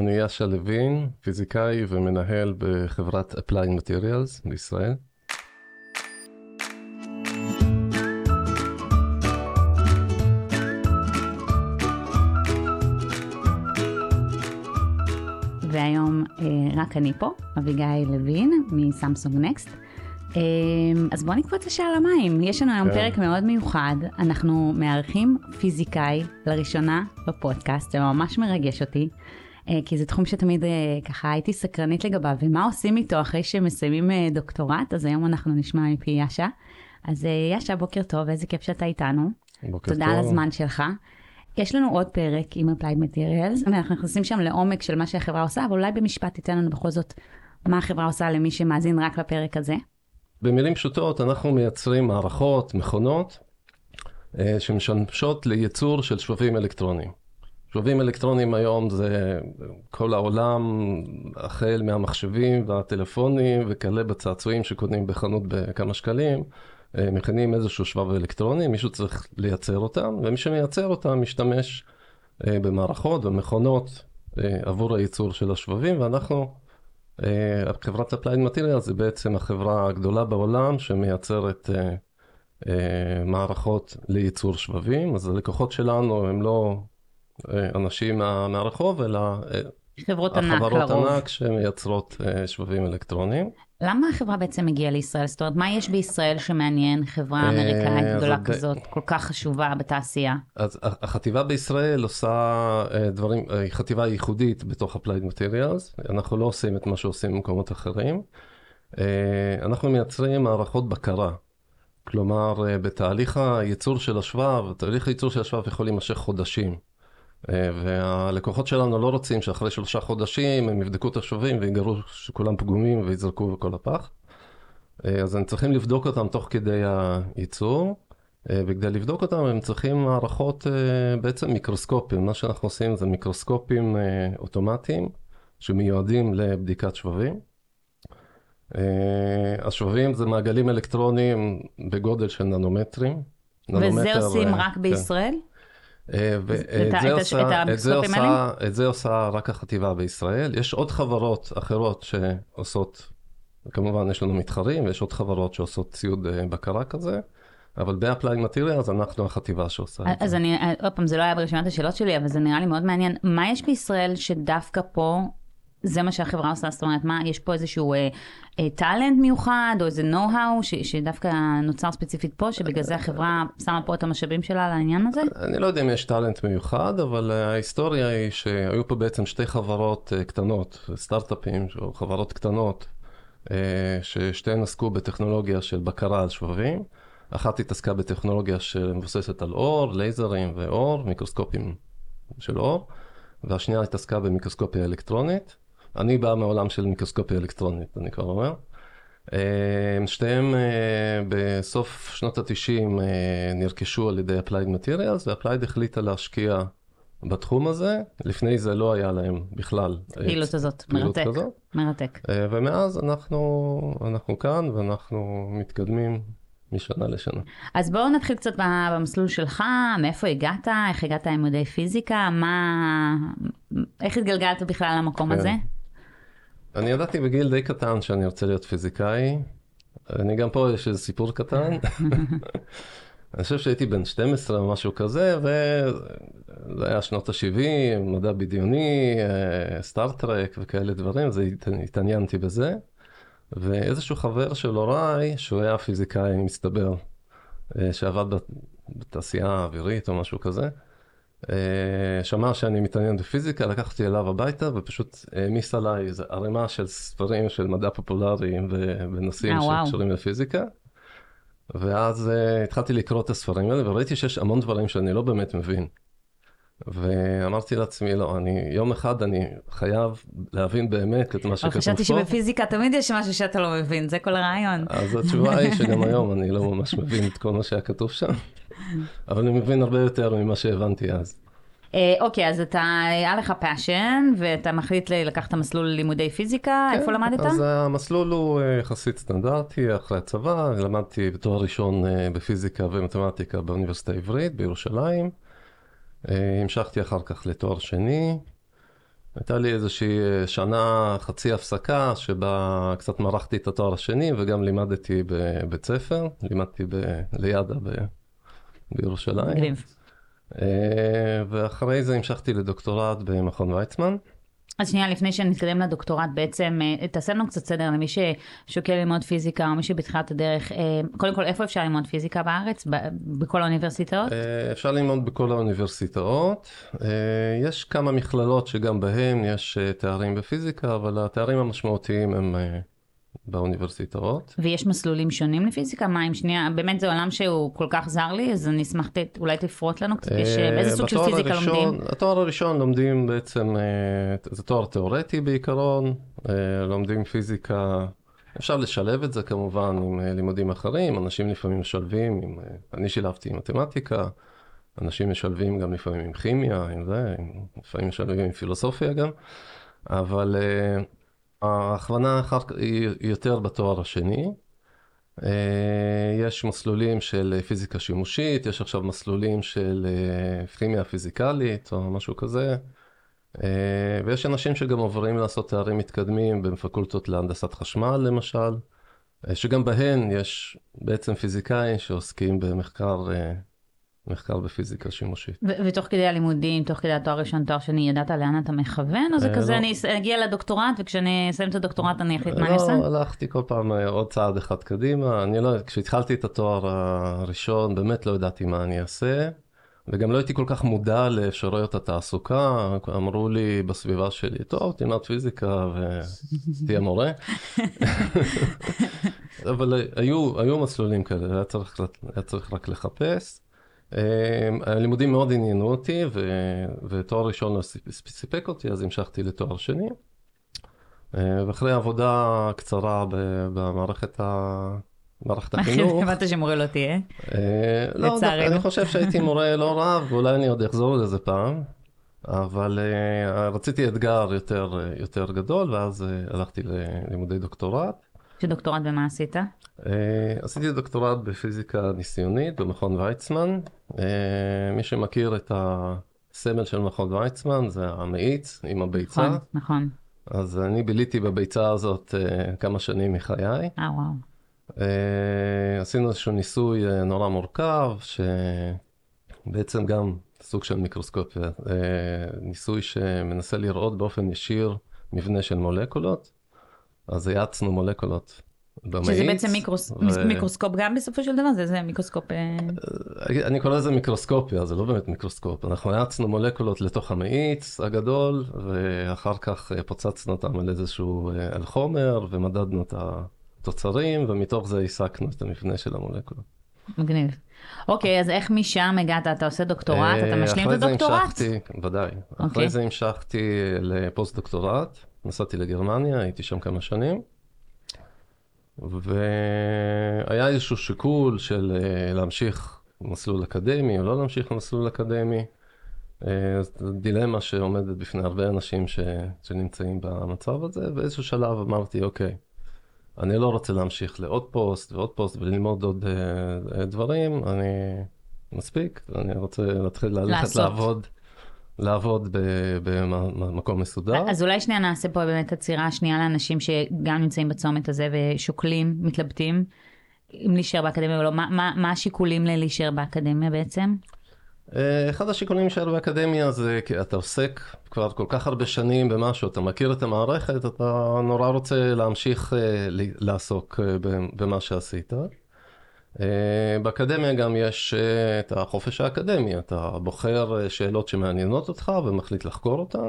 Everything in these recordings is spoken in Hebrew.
אני יאשה לוין, פיזיקאי ומנהל בחברת Applied Materials בישראל. והיום אה, רק אני פה, אביגיל לוין מסמסונג נקסט. אה, אז בואו נקפוץ ישר למים. יש לנו היום כן. פרק מאוד מיוחד. אנחנו מארחים פיזיקאי לראשונה בפודקאסט, זה ממש מרגש אותי. אה, כי זה תחום שתמיד אה, ככה הייתי סקרנית לגביו, ומה עושים איתו אחרי שמסיימים אה, דוקטורט, אז היום אנחנו נשמע מפי יאשה. אז יאשה, בוקר טוב, איזה כיף שאתה איתנו. בוקר תודה טוב. על הזמן שלך. יש לנו עוד פרק עם Applied Materials, ואנחנו נכנסים שם לעומק של מה שהחברה עושה, אבל אולי במשפט תיתן לנו בכל זאת מה החברה עושה למי שמאזין רק לפרק הזה. במילים פשוטות, אנחנו מייצרים מערכות, מכונות, שמשמשות לייצור של שבבים אלקטרוניים. שבבים אלקטרוניים היום זה כל העולם, החל מהמחשבים והטלפונים וכלה בצעצועים שקונים בחנות בכמה שקלים, אה, מכינים איזשהו שבב אלקטרוני, מישהו צריך לייצר אותם, ומי שמייצר אותם משתמש אה, במערכות ומכונות אה, עבור הייצור של השבבים, ואנחנו חברת Applied Materials זה בעצם החברה הגדולה בעולם שמייצרת מערכות לייצור שבבים, אז הלקוחות שלנו הם לא אנשים מה, מהרחוב, אלא אה, חברות ענק החברות לרוב. ענק שמייצרות אה, שבבים אלקטרוניים. למה החברה בעצם הגיעה לישראל? זאת אומרת, מה יש בישראל שמעניין חברה אה, אמריקאית גדולה עוד- כזאת, כל כך חשובה בתעשייה? אז החטיבה בישראל עושה דברים, היא חטיבה ייחודית בתוך Applied Materials, אנחנו לא עושים את מה שעושים במקומות אחרים. אנחנו מייצרים מערכות בקרה. כלומר, בתהליך הייצור של השבב, תהליך הייצור של השבב יכול להימשך חודשים. אה, והלקוחות שלנו לא רוצים שאחרי שלושה חודשים הם יבדקו את השבבים ויגלו שכולם פגומים ויזרקו בכל הפח. אה, אז הם צריכים לבדוק אותם תוך כדי הייצור, אה, וכדי לבדוק אותם הם צריכים מערכות, בעצם מיקרוסקופים. מה שאנחנו עושים זה מיקרוסקופים אוטומטיים שמיועדים לבדיקת שבבים. השבבים זה מעגלים אלקטרוניים בגודל של ננומטרים. וזה ננומטר, עושים רק כן. בישראל? אה, את זה עושה- רק החטיבה בישראל. יש עוד חברות אחרות שעושות, כמובן יש לנו מתחרים, ויש עוד חברות שעושות ציוד אה, בקרה כזה, אבל ב-Applied Materials אנחנו החטיבה שעושה את אז זה. אני, עוד פעם, זה לא היה ברשימת השאלות שלי, אבל זה נראה לי מאוד מעניין. מה יש בישראל שדווקא פה, זה מה שהחברה עושה? זאת אומרת, מה, יש פה איזשהו אה, אה, טאלנט מיוחד, או איזה נו-האו, שדווקא נוצר ספציפית פה, שבגלל זה החברה שמה פה את המשאבים שלה על העניין הזה? אני לא יודע אם יש טאלנט מיוחד, אבל אה, ההיסטוריה היא שהיו פה בעצם שתי חברות אה, קטנות, סטארט-אפים, או חברות קטנות, אה, ששתיהן עסקו בטכנולוגיה של בקרה על שבבים. אחת התעסקה בטכנולוגיה שמבוססת על אור, לייזרים ואור, מיקרוסקופים של אור, והשנייה התעסקה במיקרוסקופיה אלקטרונית. אני בא מעולם של מיקרוסקופיה אלקטרונית, אני כבר אומר. אה, שתיהם אה, בסוף שנות ה-90 נרכשו על ידי Applied Materials, ו-Applied החליטה להשקיע בתחום הזה. לפני זה לא היה להם בכלל אה, הפעילות הזאת, פעילות מרתק, כזאת. מרתק. אה, ומאז אנחנו, אנחנו כאן ואנחנו מתקדמים משנה לשנה. אז בואו נתחיל קצת במסלול שלך, מאיפה הגעת, איך הגעת עם לימודי פיזיקה, מה... איך התגלגלת בכלל למקום כן. הזה? אני ידעתי בגיל די קטן שאני רוצה להיות פיזיקאי. אני גם פה יש איזה סיפור קטן. אני חושב שהייתי בן 12 או משהו כזה, וזה היה שנות ה-70, מדע בדיוני, אה, סטארט-טרק וכאלה דברים, אז הת- התעניינתי בזה. ואיזשהו חבר של הוריי, שהוא היה פיזיקאי, מסתבר, אה, שעבד בת- בתעשייה האווירית או משהו כזה, אה, שמע שאני מתעניין בפיזיקה, לקח אותי אליו הביתה ופשוט העמיס עליי איזו ערימה של ספרים של מדע פופולריים ובנושאים אה, וואו. שקשורים לפיזיקה. ואז uh, התחלתי לקרוא את הספרים האלה וראיתי שיש המון דברים שאני לא באמת מבין. ואמרתי לעצמי, לא, אני, יום אחד אני חייב להבין באמת את מה אבל שכתוב פה. חשבתי שבפיזיקה תמיד יש משהו שאתה לא מבין, זה כל הרעיון. אז התשובה היא שגם היום אני לא ממש מבין את כל מה שהיה כתוב שם, אבל אני מבין הרבה יותר ממה שהבנתי אז. אה, אוקיי, אז אתה, היה לך passion, ואתה מחליט לקחת מסלול לימודי פיזיקה, איפה כן, למדת? אז המסלול הוא אה, יחסית סטנדרטי, אחרי הצבא, למדתי בתואר ראשון אה, בפיזיקה ומתמטיקה באוניברסיטה העברית בירושלים. המשכתי אחר כך לתואר שני, הייתה לי איזושהי שנה חצי הפסקה, שבה קצת מרחתי את התואר השני וגם לימדתי בבית ספר, לימדתי ב... לידה ב... בירושלים. מגניב. אה, ואחרי זה המשכתי לדוקטורט במכון ויצמן. אז שנייה, לפני שנתקדם לדוקטורט, בעצם, אה, תעשה לנו קצת סדר למי ששוקל ללמוד פיזיקה, או מי שבתחילת הדרך, אה, קודם כל, איפה אפשר ללמוד פיזיקה בארץ? בכל האוניברסיטאות? אפשר ללמוד בכל האוניברסיטאות. יש כמה מכללות שגם בהן יש תארים בפיזיקה, אבל התארים המשמעותיים הם באוניברסיטאות. ויש מסלולים שונים לפיזיקה? מה אם שנייה, באמת זה עולם שהוא כל כך זר לי, אז אני אשמח, אולי תפרוט לנו קצת, יש, באיזה סוג של פיזיקה הראשון, לומדים? התואר הראשון לומדים בעצם, זה תואר תיאורטי בעיקרון, לומדים פיזיקה, אפשר לשלב את זה כמובן עם לימודים אחרים, אנשים לפעמים משלבים, עם, אני שילבתי עם מתמטיקה, אנשים משלבים גם לפעמים עם כימיה, עם זה, לפעמים משלבים עם פילוסופיה גם, אבל... ההכוונה אחר כך היא יותר בתואר השני. אה, יש מסלולים של פיזיקה שימושית, יש עכשיו מסלולים של אה, כימיה פיזיקלית או משהו כזה. אה, ויש אנשים שגם עוברים לעשות תארים מתקדמים בפקולטות להנדסת חשמל למשל, שגם בהן יש בעצם פיזיקאים שעוסקים במחקר מחקר בפיזיקה שימושית. ותוך כדי הלימודים, תוך כדי התואר ראשון, תואר שני, ידעת לאן אתה מכוון? או זה כזה, לא. אני אגיע לדוקטורט, וכשאני אסיים את הדוקטורט אני אחליט מה אני עושה? לא, הלכתי כל פעם אה, עוד צעד אחד קדימה. אני לא, כשהתחלתי את התואר הראשון, באמת לא ידעתי מה אני אעשה. וגם לא הייתי כל כך מודע לאפשרויות התעסוקה, אמרו לי בסביבה שלי, טוב, תלמד פיזיקה ותהיה מורה. אבל היו, היו מסלולים כאלה, היה צריך, היה צריך רק לחפש. אמ, הלימודים מאוד עניינו אותי, ו... ותואר ראשון לא סיפק אותי, אז המשכתי לתואר שני. אה, ואחרי עבודה קצרה במערכת ה... מערכת החינוך. הבנת שמורה לא תהיה? אה, לא, אני חושב שהייתי מורה לא רע, ואולי אני עוד אחזור לזה פעם. אבל אה, רציתי אתגר יותר, יותר גדול, ואז הלכתי ללימודי דוקטורט. שדוקטורט במה עשית? עשיתי דוקטורט בפיזיקה ניסיונית במכון ויצמן. אה, מי שמכיר את הסמל של מכון ויצמן זה המאיץ עם הביצה. נכון, נכון. אז אני ביליתי בביצה הזאת uh, כמה שנים מחיי. אה, וואו. עשינו איזשהו ניסוי נורא מורכב, שבעצם גם סוג של מיקרוסקופיה, ניסוי שמנסה לראות באופן ישיר מבנה של מולקולות. אז האצנו מולקולות במאיץ. שזה בעצם מיקרוס, ו... מיקרוסקופ גם בסופו של דבר? זה, זה מיקרוסקופ... אה, אני קורא לזה מיקרוסקופיה, זה לא באמת מיקרוסקופ. אנחנו האצנו מולקולות לתוך המאיץ הגדול, ואחר כך אה, פוצצנו אותם על איזשהו, אה, על חומר, ומדדנו את התוצרים, ומתוך זה הסקנו את המבנה של המולקולות. מגניב. אוקיי, אז איך משם הגעת? אתה עושה דוקטורט? אתה משלים את הדוקטורט? אחרי זה המשכתי, ודאי. אחרי אוקיי. זה המשכתי לפוסט דוקטורט, נסעתי לגרמניה, הייתי שם כמה שנים. והיה איזשהו שיקול של אה, להמשיך מסלול אקדמי או לא להמשיך מסלול אקדמי. אה, זו דילמה שעומדת בפני הרבה אנשים ש... שנמצאים במצב הזה, באיזשהו שלב אמרתי, אוקיי, אני לא רוצה להמשיך לעוד פוסט ועוד פוסט וללמוד עוד uh, דברים, אני מספיק, אני רוצה להתחיל ללכת. לעבוד. לעבוד במקום מסודר. אז אולי שנייה נעשה פה באמת עצירה שנייה לאנשים שגם נמצאים בצומת הזה ושוקלים, מתלבטים, אם להישאר באקדמיה או לא. מה, מה, מה השיקולים ללהישאר באקדמיה בעצם? אה, אחד השיקולים להישאר באקדמיה זה כי אתה עוסק כבר כל כך הרבה שנים במשהו, אתה מכיר את המערכת, אתה נורא רוצה להמשיך אה, לעסוק אה, במה שעשית. אה, באקדמיה גם יש אה, את החופש האקדמי, אתה בוחר אה, שאלות שמעניינות אותך ומחליט לחקור אותן.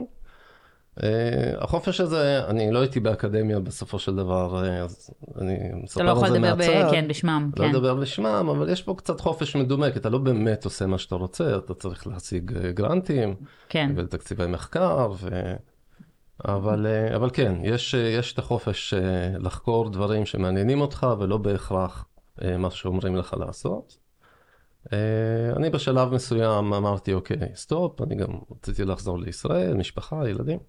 החופש הזה, אני לא הייתי באקדמיה בסופו של דבר, אז אני מספר על זה מהצד. אתה לא יכול לדבר כן, בשמם. לא כן. לדבר בשמם, אבל יש פה קצת חופש מדומה, כי אתה לא באמת עושה מה שאתה רוצה, אתה צריך להשיג גרנטים, כן. ולתקציבי מחקר, ו... אבל, אבל כן, יש, יש את החופש לחקור דברים שמעניינים אותך, ולא בהכרח אה, מה שאומרים לך לעשות. אה, אני בשלב מסוים אמרתי, אוקיי, סטופ, אני גם רציתי לחזור לישראל, משפחה, ילדים.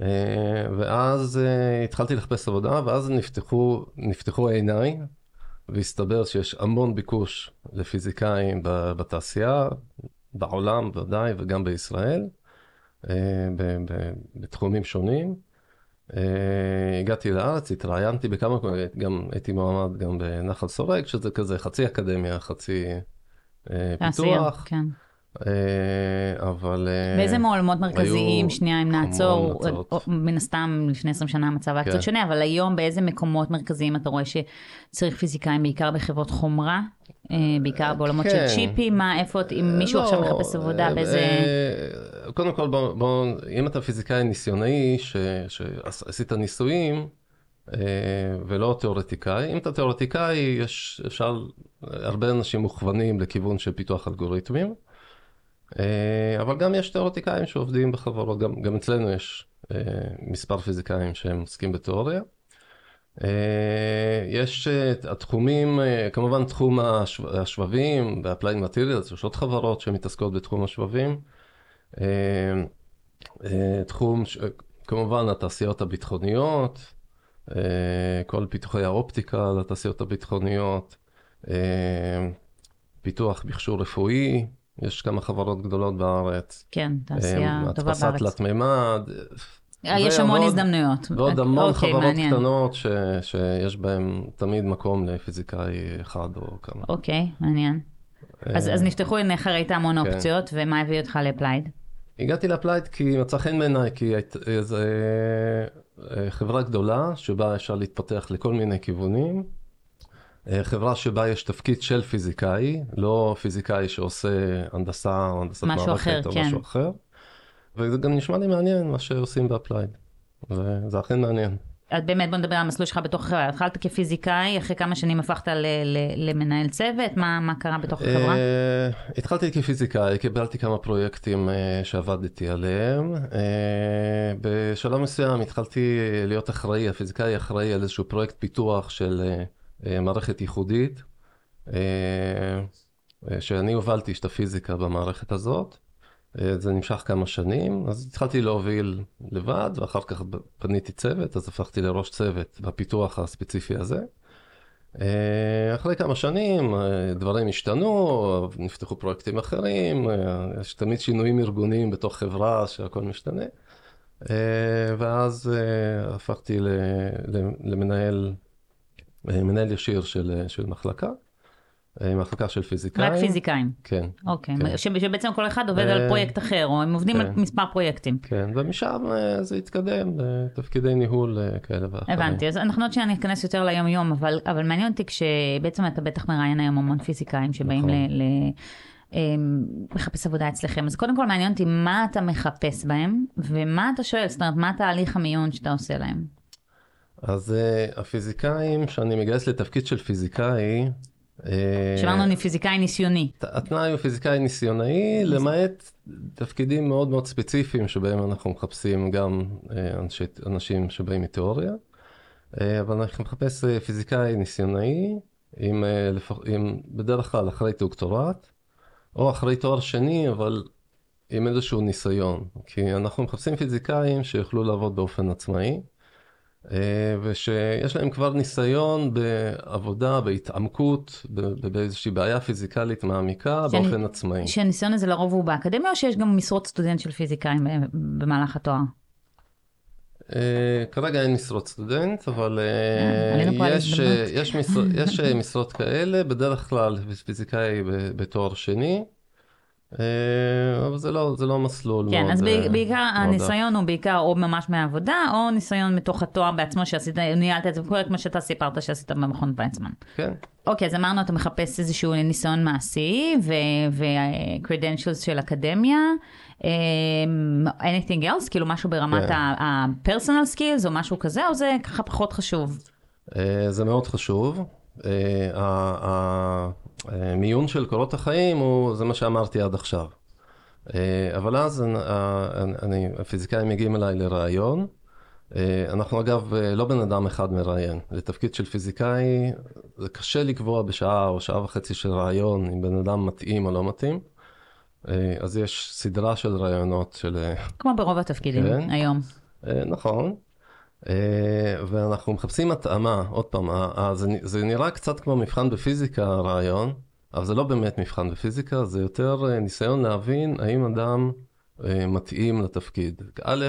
אה, ואז התחלתי לחפש עבודה, ואז נפתחו, נפתחו עיניי, והסתבר שיש המון ביקוש לפיזיקאים בתעשייה, בעולם ודאי, וגם בישראל. בתחומים שונים. הגעתי לארץ, התראיינתי בכמה, גם הייתי מועמד גם בנחל סורק, שזה כזה חצי אקדמיה, חצי פיתוח. כן. אה, אבל... אה, באיזה מעולמות מרכזיים, שנייה אם נעצור, מן הסתם לפני 20 שנה המצב היה קצת כן. שונה, אבל היום באיזה מקומות מרכזיים אתה רואה שצריך פיזיקאים, בעיקר בחברות חומרה, אה, בעיקר בעולמות של כן. צ'יפים, מה, איפה, אם מישהו עכשיו לא, מחפש עבודה, באיזה... קודם כל, בוא, אם אתה פיזיקאי ניסיונאי, שעשית ניסויים, ולא תיאורטיקאי. אם אתה תיאורטיקאי, יש, אפשר, הרבה אנשים מוכוונים לכיוון של פיתוח אלגוריתמים. אה, אבל גם יש תיאורטיקאים שעובדים בחברות, גם, גם אצלנו יש אה, מספר פיזיקאים שהם עוסקים בתיאוריה. אה, יש התחומים, כמובן תחום השבבים ב-Applied Materials, יש עוד חברות שמתעסקות בתחום השבבים. תחום, כמובן התעשיות הביטחוניות, כל פיתוחי האופטיקה לתעשיות הביטחוניות, פיתוח מכשור רפואי, יש כמה חברות גדולות בארץ. כן, תעשייה טובה בארץ. הדפסת תלת מימד. אה, יש המון הזדמנויות. ועוד המון אוקיי, חברות מעניין. קטנות ש, שיש בהן תמיד מקום לפיזיקאי אחד או כמה. אוקיי, מעניין. אז, אז נפתחו עיניך, ראית המון כן. אופציות, ומה הביא אותך ל Applied? הגעתי ל Applied כי מצא חן בעיניי, כי זו אה, חברה גדולה שבה אפשר להתפתח לכל מיני כיוונים. אה, חברה שבה יש תפקיד של פיזיקאי, לא פיזיקאי שעושה הנדסה או הנדסת מערכת אחר, או כן. משהו אחר. וזה גם נשמע לי מעניין מה שעושים ב Applied. וזה אכן מעניין. אז באמת בוא נדבר על המסלול שלך בתוך החברה. התחלת כפיזיקאי, אחרי כמה שנים הפכת ל- ל- למנהל צוות, מה, מה קרה בתוך החברה? אה, התחלתי כפיזיקאי, קיבלתי כמה פרויקטים אה, שעבדתי עליהם. אה, בשלב מסוים התחלתי להיות אחראי, הפיזיקאי אחראי על איזשהו פרויקט פיתוח של... אה, אה, מערכת ייחודית, אה, אה, שאני הובלתי את הפיזיקה במערכת הזאת. זה נמשך כמה שנים, אז התחלתי להוביל לבד, ואחר כך פניתי צוות, אז הפכתי לראש צוות בפיתוח הספציפי הזה. אחרי כמה שנים דברים השתנו, נפתחו פרויקטים אחרים, יש תמיד שינויים ארגוניים בתוך חברה שהכל משתנה. ואז הפכתי למנהל אה, מנהל ישיר של, אה, של מחלקה, אה, מחלקה של פיזיקאים. רק פיזיקאים. כן. אוקיי, כן. שבעצם כל אחד עובד על פרויקט אחר, או הם עובדים כן. על מספר פרויקטים. כן, ומשם זה התקדם לתפקידי ניהול כאלה ואחרים. הבנתי, אז אנחנו עוד שניה ניכנס יותר ליום יום, אבל, אבל מעניין אותי כשבעצם אתה בטח מראיין היום המון פיזיקאים שבאים נכון. ל... ל... מחפש עבודה אצלכם. אז קודם כל מעניין אותי מה אתה מחפש בהם, ומה אתה שואל, זאת אומרת, מה התהליך המיון שאתה עושה להם? אז uh, הפיזיקאים, שאני מגייס לתפקיד של פיזיקאי... אה, שאמרנו אני פיזיקאי ניסיוני. התנאי הוא פיזיקאי ניסיונאי, למעט תפקידים מאוד מאוד ספציפיים שבהם אנחנו מחפשים גם uh, אנשי, אנשים שבאים מתיאוריה, אבל אנחנו מחפש פיזיקאי ניסיונאי, עם, עם בדרך כלל אחרי דוקטורט, או אחרי תואר שני, אבל עם איזשהו ניסיון. כי אנחנו מחפשים פיזיקאים שיוכלו לעבוד באופן עצמאי. אה, ושיש להם כבר ניסיון בעבודה, בהתעמקות, באיזושהי בעיה פיזיקלית מעמיקה שאני, באופן עצמאי. שהניסיון הזה לרוב הוא באקדמיה, או שיש גם משרות סטודנט של פיזיקאים במהלך התואר? Uh, כרגע אין משרות סטודנט, אבל יש, יש, משרות, יש משרות כאלה, בדרך כלל פיזיקאי בתואר שני. אה, אבל זה לא, זה לא מסלול כן, מאוד... כן, אז אה, בעיקר הניסיון הוא בעיקר או ממש מהעבודה, או ניסיון מתוך התואר בעצמו שעשית, ניהלת את זה כמו שאתה סיפרת שעשית במכון ויצמן. כן. אוקיי, אז אמרנו, אתה מחפש איזשהו ניסיון מעשי ו-credentials של אקדמיה. אה, anything else? כאילו משהו ברמת כן. ה-personal skills או משהו כזה, או זה ככה פחות חשוב? זה מאוד חשוב. המיון של קורות החיים הוא, זה מה שאמרתי עד עכשיו. אה, אבל אז אני, אני, הפיזיקאים מגיעים אליי לראיון. אה, אנחנו אגב אה, לא בן אדם אחד מראיין. לתפקיד של פיזיקאי זה קשה לקבוע בשעה או שעה וחצי של ראיון אם בן אדם מתאים או לא מתאים. אז יש סדרה של ראיונות של... כמו ברוב התפקידים כן, היום. נכון. אה, ואנחנו מחפשים התאמה, עוד פעם, זה, נראה קצת כמו מבחן בפיזיקה הרעיון, אבל זה לא באמת מבחן בפיזיקה, זה יותר אה, ניסיון להבין האם אדם מתאים לתפקיד. א',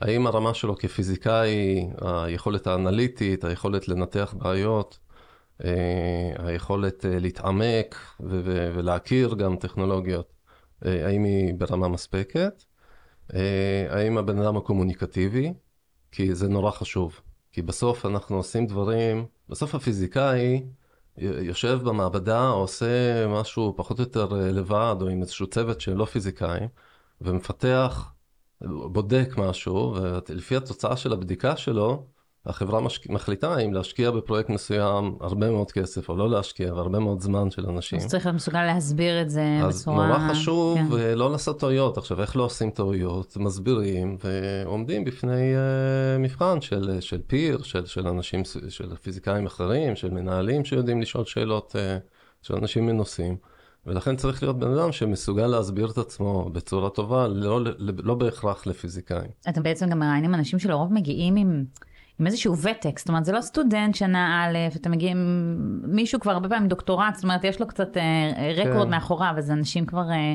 האם הרמה שלו כפיזיקאי, היכולת האנליטית, היכולת לנתח בעיות, היכולת להתעמק ולהכיר גם טכנולוגיות, האם היא ברמה מספקת? האם הבן אדם הקומוניקטיבי? כי זה נורא חשוב. כי בסוף אנחנו עושים דברים, בסוף הפיזיקאי יושב במעבדה, עושה משהו פחות או יותר לבד, או עם איזשהו צוות שלא פיזיקאי, ומפתח, בודק משהו, ולפי התוצאה של הבדיקה שלו, החברה משק... מחליטה אם להשקיע בפרויקט מסוים הרבה מאוד כסף או לא להשקיע, והרבה מאוד זמן של אנשים. אז צריך להיות מסוגל להסביר את זה אז בצורה... אז נורא חשוב כן. לא לעשות טעויות. עכשיו, איך לא עושים טעויות? מסבירים ועומדים בפני uh, מבחן של, של פיר, של, של אנשים, של פיזיקאים אחרים, של מנהלים שיודעים לשאול שאלות uh, של אנשים מנוסים. ולכן צריך להיות בן אדם שמסוגל להסביר את עצמו בצורה טובה, לא, לא, לא בהכרח לפיזיקאים. אתם בעצם גם מראיינים אנשים שלרוב מגיעים עם... עם איזשהו ותק, זאת אומרת זה לא סטודנט שנה א', אתה מגיע עם מישהו כבר הרבה פעמים דוקטורט, זאת אומרת יש לו קצת אה, רקורד כן. מאחוריו, אז אנשים כבר אה,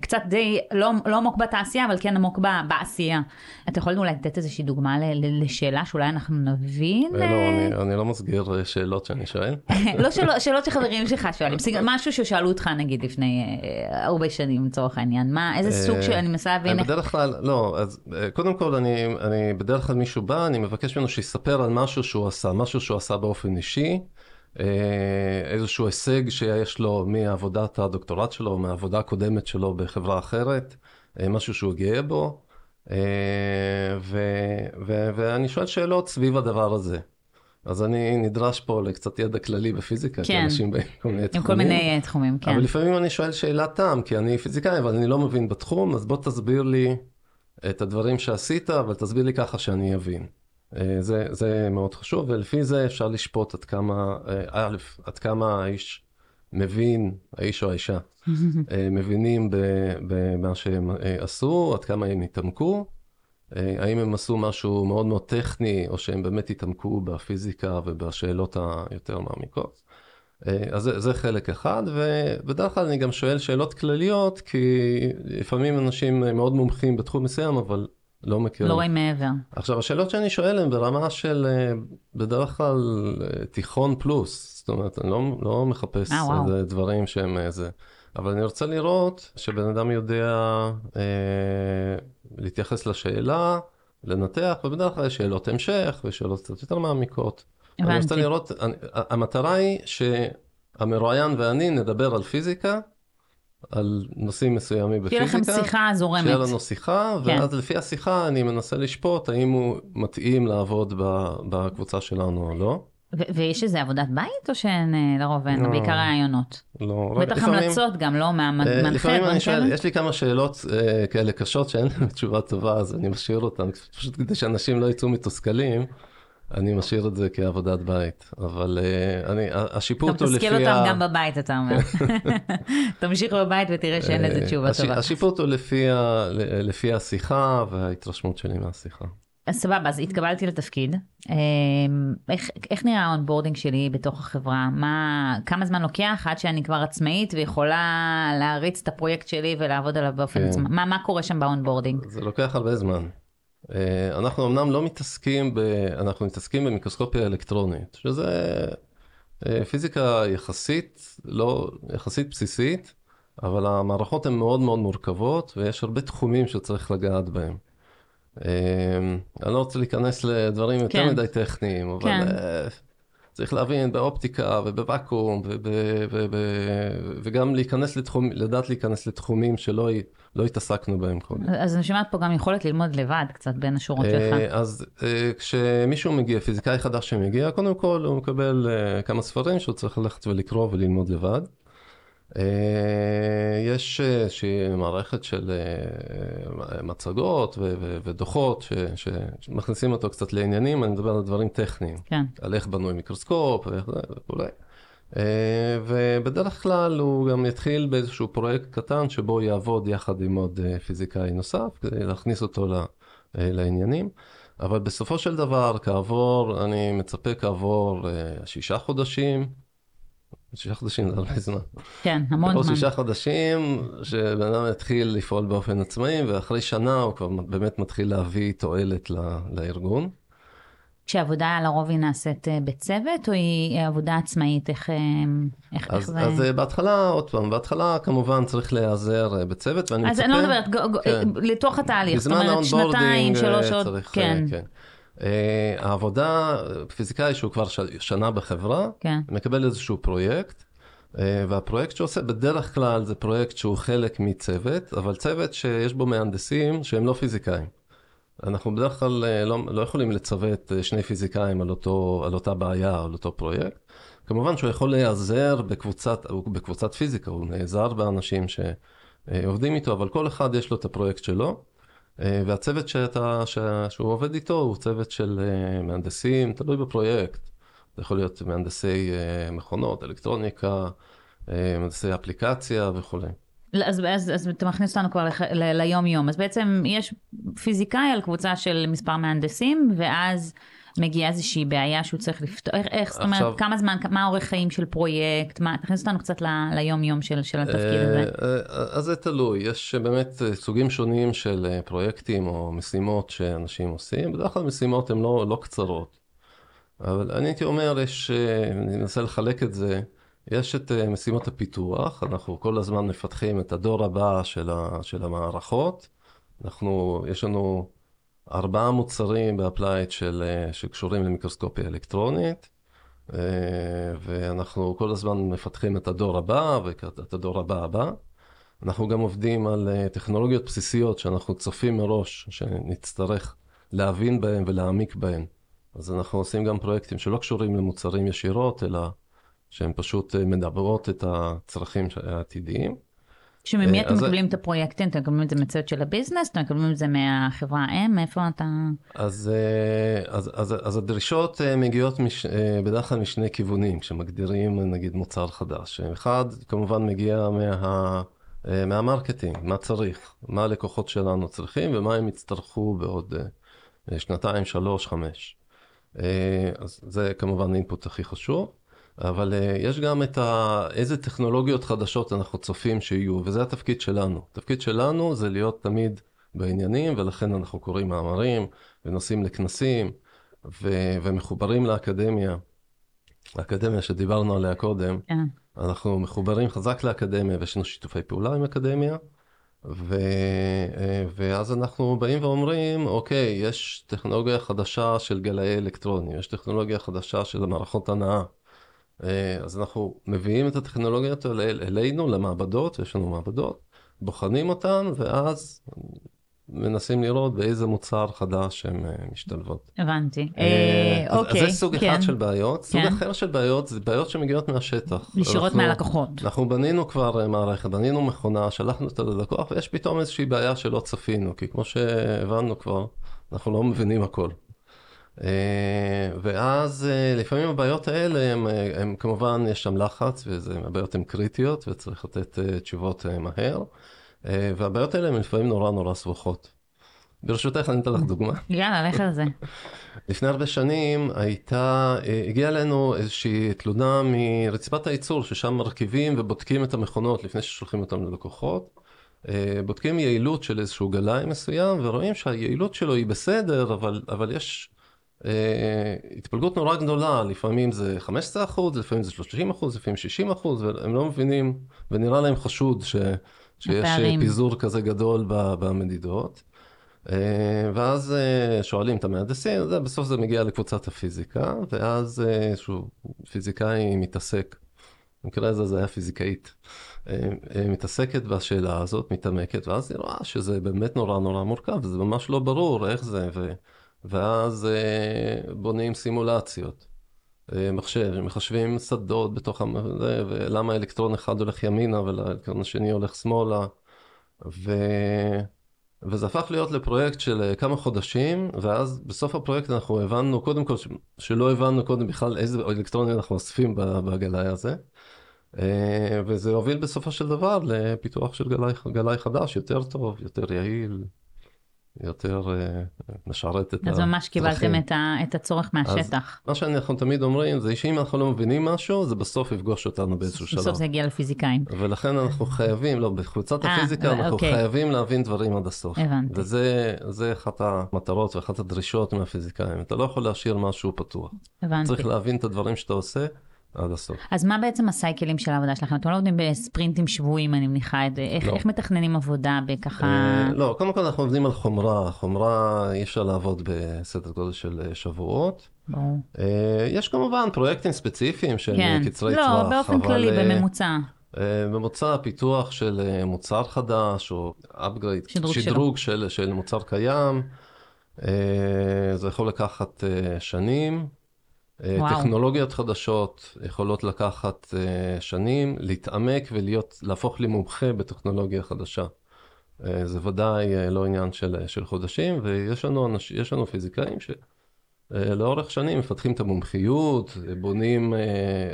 קצת די, לא, לא עמוק בתעשייה, אבל כן עמוק בעשייה. אתה יכול אולי לתת איזושהי דוגמה לשאלה שאולי אנחנו נבין? לא, אני, אני לא מסגיר שאלות שאני שואל. לא שאלות, שאלות שחברים שלך שואלים, משהו ששאלו אותך נגיד לפני הרבה שנים לצורך העניין, מה, איזה סוג של, אני מנסה להבין. בדרך כלל, לא, אז קודם כל אני, אני בדרך כלל מישהו בא, אני מבקש ממנו שיספר על משהו שהוא עשה, משהו שהוא עשה באופן אישי. אה, איזשהו הישג שיש לו מעבודת הדוקטורט שלו, מהעבודה הקודמת שלו בחברה אחרת, אה, משהו שהוא גאה בו, אה, ו, ו, ואני שואל שאלות סביב הדבר הזה. אז אני נדרש פה לקצת ידע כללי בפיזיקה, כן. כי אנשים באים כל מיני תחומים. עם כל מיני תחומים, כן. אבל לפעמים אני שואל שאלת תם, כי אני פיזיקאי, אבל אני לא מבין בתחום, אז בוא תסביר לי את הדברים שעשית, אבל תסביר לי ככה שאני אבין. אה, זה, זה מאוד חשוב, ולפי זה אפשר לשפוט עד כמה, אה, א', עד כמה האיש מבין, האיש או האישה, אה, מבינים במה שהם עשו, עד כמה הם התעמקו, האם הם עשו משהו מאוד מאוד טכני, או שהם באמת התעמקו בפיזיקה ובשאלות היותר מעמיקות. אז זה, זה חלק אחד, ובדרך כלל אני גם שואל שאלות כלליות, כי לפעמים אנשים מאוד מומחים בתחום מסוים, אבל לא מכיר. לא רואים מעבר. עכשיו, השאלות שאני שואל הן ברמה של אה, בדרך כלל אה, תיכון פלוס. זאת אומרת, אני לא, לא מחפש אה, איזה דברים שהם איזה... אבל אני רוצה לראות שבן אדם יודע אה, להתייחס לשאלה, לנתח, ובדרך כלל יש שאלות המשך ושאלות קצת יותר מעמיקות. הבנתי. אני רוצה לראות, אני, המטרה היא שהמרואיין ואני נדבר על פיזיקה, על נושאים מסוימים בפיזיקה. שיהיה לכם שיחה זורמת. שיהיה לנו שיחה, כן. ואז לפי השיחה אני מנסה לשפוט האם הוא מתאים לעבוד בקבוצה שלנו או לא. ויש איזה עבודת בית או שאין אה, לרוב אין, לא, בעיקר רעיונות? לא, בטח לפעמים, המלצות גם, לא מהמנחה. אה, לפעמים אני שואל, יש לי כמה שאלות uh, כאלה קשות שאין להם תשובה טובה, אז אני משאיר אותן, פשוט כדי שאנשים לא יצאו מתוסכלים. אני משאיר את זה כעבודת בית, אבל uh, אני, השיפוט הוא לפי ה... אתה מתסכל אותם גם בבית, אתה אומר. תמשיך בבית ותראה שאין לזה תשובה. טובה. השיפוט הוא לפי, ה... לפי השיחה וההתרשמות שלי מהשיחה. אז סבבה, אז התקבלתי לתפקיד. אמ, איך, איך נראה ה onboarding שלי בתוך החברה? מה, כמה זמן לוקח עד שאני כבר עצמאית ויכולה להריץ את הפרויקט שלי ולעבוד עליו באופן כן. עצמאי? מה, מה קורה שם ב onboarding? זה לוקח הרבה זמן. אה, אנחנו אמנם לא מתעסקים, ב... אנחנו מתעסקים במיקרוסקופיה אלקטרונית, שזה אה, פיזיקה יחסית, לא, יחסית בסיסית, אבל המערכות הן מאוד מאוד מורכבות ויש הרבה תחומים שצריך לגעת בהם. אה, אני לא רוצה להיכנס לדברים יותר כן. מדי טכניים, אבל כן. צריך להבין באופטיקה ובוואקום וגם להיכנס לתחום, לדעת להיכנס לתחומים שלא לא התעסקנו בהם קודם. אז אני שומעת פה גם יכולת ללמוד לבד קצת בין השורות שלך. אה, אז אה, כשמישהו מגיע, פיזיקאי חדש שמגיע, קודם כל הוא מקבל אה, כמה ספרים שהוא צריך ללכת ולקרוא וללמוד לבד. יש איזושהי מערכת של מצגות ודוחות שמכניסים אותו קצת לעניינים, אני מדבר על דברים טכניים. כן. על איך בנוי מיקרוסקופ וכולי. אה, ובדרך כלל הוא גם יתחיל באיזשהו פרויקט קטן שבו הוא יעבוד יחד עם עוד אה, פיזיקאי נוסף, כדי להכניס אותו אה, לעניינים. אבל בסופו של דבר, כעבור, אני מצפה כעבור שישה חודשים, שישה חודשים זה הרבה זמן. כן, המון זמן. שישה חודשים שבן אדם יתחיל לפעול באופן עצמאי, ואחרי שנה הוא כבר באמת מתחיל להביא תועלת ל- לארגון. כשעבודה לרוב היא נעשית אה, בצוות, או היא עבודה עצמאית? איך, אה, איך, איך אז, זה... אז אה, בהתחלה, עוד פעם, בהתחלה כמובן צריך להיעזר אה, בצוות, ואני אז מצפה... אני לא מדברת, כן. לתוך התהליך, זאת אומרת שנתיים, שלוש אה, צריך, כן, אה, כן. אה, העבודה, פיזיקאי שהוא כבר שנה בחברה, כן, מקבל איזשהו פרויקט, אה, והפרויקט שהוא עושה בדרך כלל זה פרויקט שהוא חלק מצוות, אבל צוות שיש בו מהנדסים שהם לא פיזיקאים. אנחנו בדרך כלל אה, לא, לא יכולים לצוות שני פיזיקאים על, אותו, על אותה בעיה, על אותו פרויקט. כמובן שהוא יכול להיעזר בקבוצת, בקבוצת פיזיקה, הוא נעזר באנשים שעובדים איתו, אבל כל אחד יש לו את הפרויקט שלו. אה, והצוות שאתה, שהוא עובד איתו הוא צוות של אה, מהנדסים, תלוי בפרויקט. זה יכול להיות מהנדסי אה, מכונות, אלקטרוניקה, מהנדסי אפליקציה וכולי. אז, אז, אז אתה מכניס אותנו כבר ליום יום, אז בעצם יש פיזיקאי על קבוצה של מספר מהנדסים, ואז מגיעה איזושהי בעיה שהוא צריך לפתור, איך, איך זאת אומרת, עכשיו- כמה זמן, מה האורך חיים של פרויקט, מה, תכניס אותנו קצת ל, ליום יום של, של התפקיד הזה. אה, אה, אז זה תלוי, יש באמת אה, סוגים שונים של אה, פרויקטים או משימות שאנשים עושים, בדרך כלל משימות הן לא, לא קצרות. אבל אני הייתי אומר, יש, אה, אני אנסה לחלק את זה, יש את אה, משימות הפיתוח, אנחנו כל הזמן מפתחים את הדור הבא של, ה, של המערכות. אנחנו, יש לנו ארבעה מוצרים ב Applied של, אה, שקשורים למיקרוסקופיה אלקטרונית. אה, ואנחנו כל הזמן מפתחים את הדור הבא ואת הדור הבא הבא. אנחנו גם עובדים על אה, טכנולוגיות בסיסיות שאנחנו צופים מראש שנצטרך להבין בהן ולהעמיק בהן. אז אנחנו עושים גם פרויקטים שלא קשורים למוצרים ישירות, אלא שהן פשוט מדברות את הצרכים העתידיים. שממי אה, אתם מקבלים את הפרויקטים? אתם מקבלים את זה מצוות של הביזנס? אתם מקבלים את זה מהחברה האם? מאיפה אתה... אז, אה, אז, אז, אז הדרישות אה, מגיעות מש, בדרך כלל משני כיוונים, כשמגדירים נגיד מוצר חדש. אחד, כמובן מגיע מה, מהמרקטינג, מה צריך, מה הלקוחות שלנו צריכים ומה הם יצטרכו בעוד שנתיים, שלוש, חמש. אז זה כמובן האינפוט הכי חשוב. אבל אה, יש גם את ה... איזה טכנולוגיות חדשות אנחנו צופים שיהיו, וזה התפקיד שלנו. התפקיד שלנו זה להיות תמיד בעניינים, ולכן אנחנו קוראים מאמרים, ונוסעים לכנסים, ו... ומחוברים לאקדמיה. האקדמיה שדיברנו עליה קודם, כן. אנחנו מחוברים חזק לאקדמיה, ויש לנו שיתופי פעולה עם אקדמיה, ו... אה, ואז אנחנו באים ואומרים, אוקיי, יש טכנולוגיה חדשה של גלאי אלקטרונים, יש טכנולוגיה חדשה של מערכות הנעה. אה, אז אנחנו מביאים את הטכנולוגיות האלה אלינו, למעבדות, יש לנו מעבדות, בוחנים אותן, ואז מנסים לראות באיזה מוצר חדש הן אה, משתלבות. הבנתי. אז- אוקיי. אז זה סוג כן. אחד של בעיות. סוג כן. אחר של בעיות זה בעיות שמגיעות מהשטח. ישירות מהלקוחות. אנחנו בנינו כבר מערכת, בנינו מכונה, שלחנו אותה ללקוח, ויש פתאום איזושהי בעיה שלא צפינו, כי כמו שהבנו כבר, אנחנו לא מבינים הכל. אה, ואז אה, לפעמים הבעיות האלה, הם, אה, הם כמובן, יש שם לחץ, והבעיות הן קריטיות, וצריך לתת תשובות מהר, והבעיות האלה הן לפעמים נורא נורא סבוכות. ברשותך, אני אתן לך דוגמה. יאללה, לך על זה. לפני הרבה שנים הייתה, הגיעה אלינו איזושהי תלונה מרצפת הייצור, ששם מרכיבים ובודקים את המכונות לפני ששולחים אותם ללקוחות. בודקים יעילות של איזשהו גלאי מסוים, ורואים שהיעילות שלו היא בסדר, אבל, אבל יש התפלגות נורא גדולה, לפעמים זה 15 אחוז, לפעמים זה 30 אחוז, לפעמים 60 אחוז, והם לא מבינים, ונראה להם חשוד ש, שיש אה, הפערים. פיזור כזה גדול במדידות. אה, ואז אה, שואלים את המהנדסים, בסוף זה מגיע לקבוצת הפיזיקה, ואז אה, איזשהו פיזיקאי מתעסק, במקרה הזה זה היה פיזיקאית, אה, אה, מתעסקת בשאלה הזאת, מתעמקת, ואז היא רואה שזה באמת נורא נורא מורכב, זה ממש לא ברור איך זה, ו, ואז אה, בונים סימולציות. אה, מחשב, מחשבים שדות בתוך, המ- זה, ולמה אלקטרון אחד הולך ימינה ולאלקטרון השני הולך שמאלה, ו... וזה הפך להיות לפרויקט של אה, כמה חודשים, ואז בסוף הפרויקט אנחנו הבנו, קודם כל, שלא הבנו קודם בכלל איזה אלקטרונים אנחנו אוספים בגלאי הזה. וזה הוביל בסופו של דבר לפיתוח של גלאי חדש, יותר טוב, יותר יעיל. יותר אה, משרת את אז ממש קיבלתם. את, ה, את הצורך מהשטח. מה שאנחנו תמיד אומרים זה שאם אנחנו לא מבינים משהו, זה בסוף יפגוש אותנו באיזשהו שלב. בסוף זה הגיע לפיזיקאים. ולכן אנחנו חייבים, לא, בקבוצת אה, הפיזיקה אנחנו אוקיי. חייבים להבין דברים עד הסוף. הבנתי. וזה זה אחת המטרות ואחת הדרישות מהפיזיקאים. אתה לא יכול להשאיר משהו פתוח. הבנתי. צריך להבין את הדברים שאתה עושה עד הסוף. אז מה בעצם הסייקלים של העבודה שלכם? אתם לא עובדים בספרינטים שבועיים, אני מניחה את זה. איך, לא. איך מתכננים עבודה בככה... אה, לא, קודם כל אנחנו עובדים על חומרה. חומרה אי אפשר לעבוד בסדר גודל של אה, שבועות. ברור. אה, יש כמובן פרויקטים ספציפיים שהם כן. קצרי לא, טווח. באופן אבל, כללי, אה, בממוצע. אה, ממוצע פיתוח של אה, מוצר חדש או upgrade, שדרוג. שדרוג של, של מוצר קיים, אה, זה יכול לקחת אה, שנים. אה, וואו. טכנולוגיות חדשות יכולות לקחת אה, שנים, להתעמק ולהיות, להפוך למומחה בטכנולוגיה חדשה. אה, זה ודאי אה, לא עניין של, של חודשים, ויש לנו, אנש, יש לנו פיזיקאים ש... אה, לאורך שנים מפתחים את המומחיות, בונים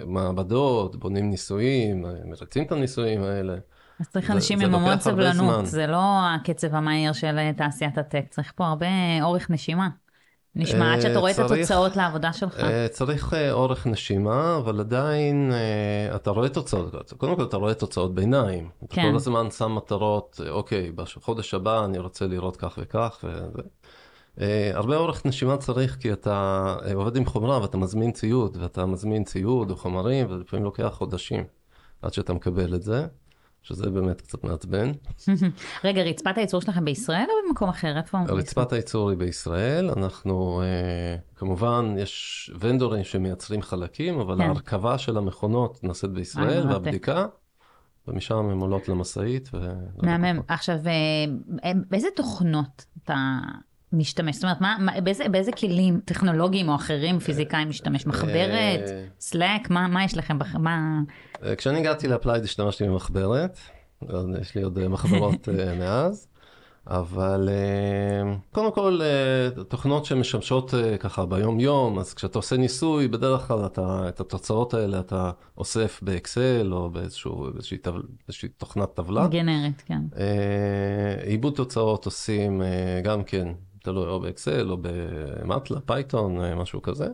מעבדות, בונים ניסויים, מרצים את הניסויים האלה. אז צריך אנשים עם המון סבלנות. זה לא הקצב המהיר של תעשיית הטק, צריך פה הרבה אורך נשימה. נשמע עד אה, שאתה רואה את התוצאות לעבודה שלך. אה, צריך אה, אורך נשימה, אבל עדיין אה, אתה רואה תוצאות, קודם כל אתה רואה תוצאות ביניים. אתה כן. כל הזמן שם מטרות, אה, אוקיי, בחודש הבא אני רוצה לראות כך וכך. אה, הרבה אורך נשימה צריך כי אתה אה, עובד עם חומרה ואתה מזמין ציוד, ואתה מזמין ציוד או חומרים, ולפעמים לוקח חודשים עד שאתה מקבל את זה, שזה באמת קצת מעצבן. רגע, רצפת הייצור שלכם בישראל או במקום אחר? איפה? רצפת הייצור היא בישראל, אנחנו אה, כמובן יש ונדורים שמייצרים חלקים, אבל כן. ההרכבה של המכונות נעשית אה, בישראל מרתק. והבדיקה, ומשם הן עולות למשאית. מהמם. ללקוחות. עכשיו, אה, באיזה תוכנות אתה משתמש? זאת אומרת, מה, מה, באיזה, באיזה כלים טכנולוגיים או אחרים פיזיקאים משתמש? מחברת? אה, סלאק? מה, מה יש לכם? מה... אה, כשאני הגעתי ל Applied השתמשתי במחברת, יש לי עוד אה, מחברות מאז, אבל קודם כל תוכנות שמשמשות ככה ביום יום, אז כשאתה עושה ניסוי, בדרך כלל אתה, את התוצאות האלה אתה אוסף ב Excel או באיזשהו, באיזושהי, טבל, באיזושהי תוכנת טבלה. גנרית, כן. עיבוד תוצאות עושים גם כן, תלוי או ב Excel או במטלב, Python, אה, משהו כזה.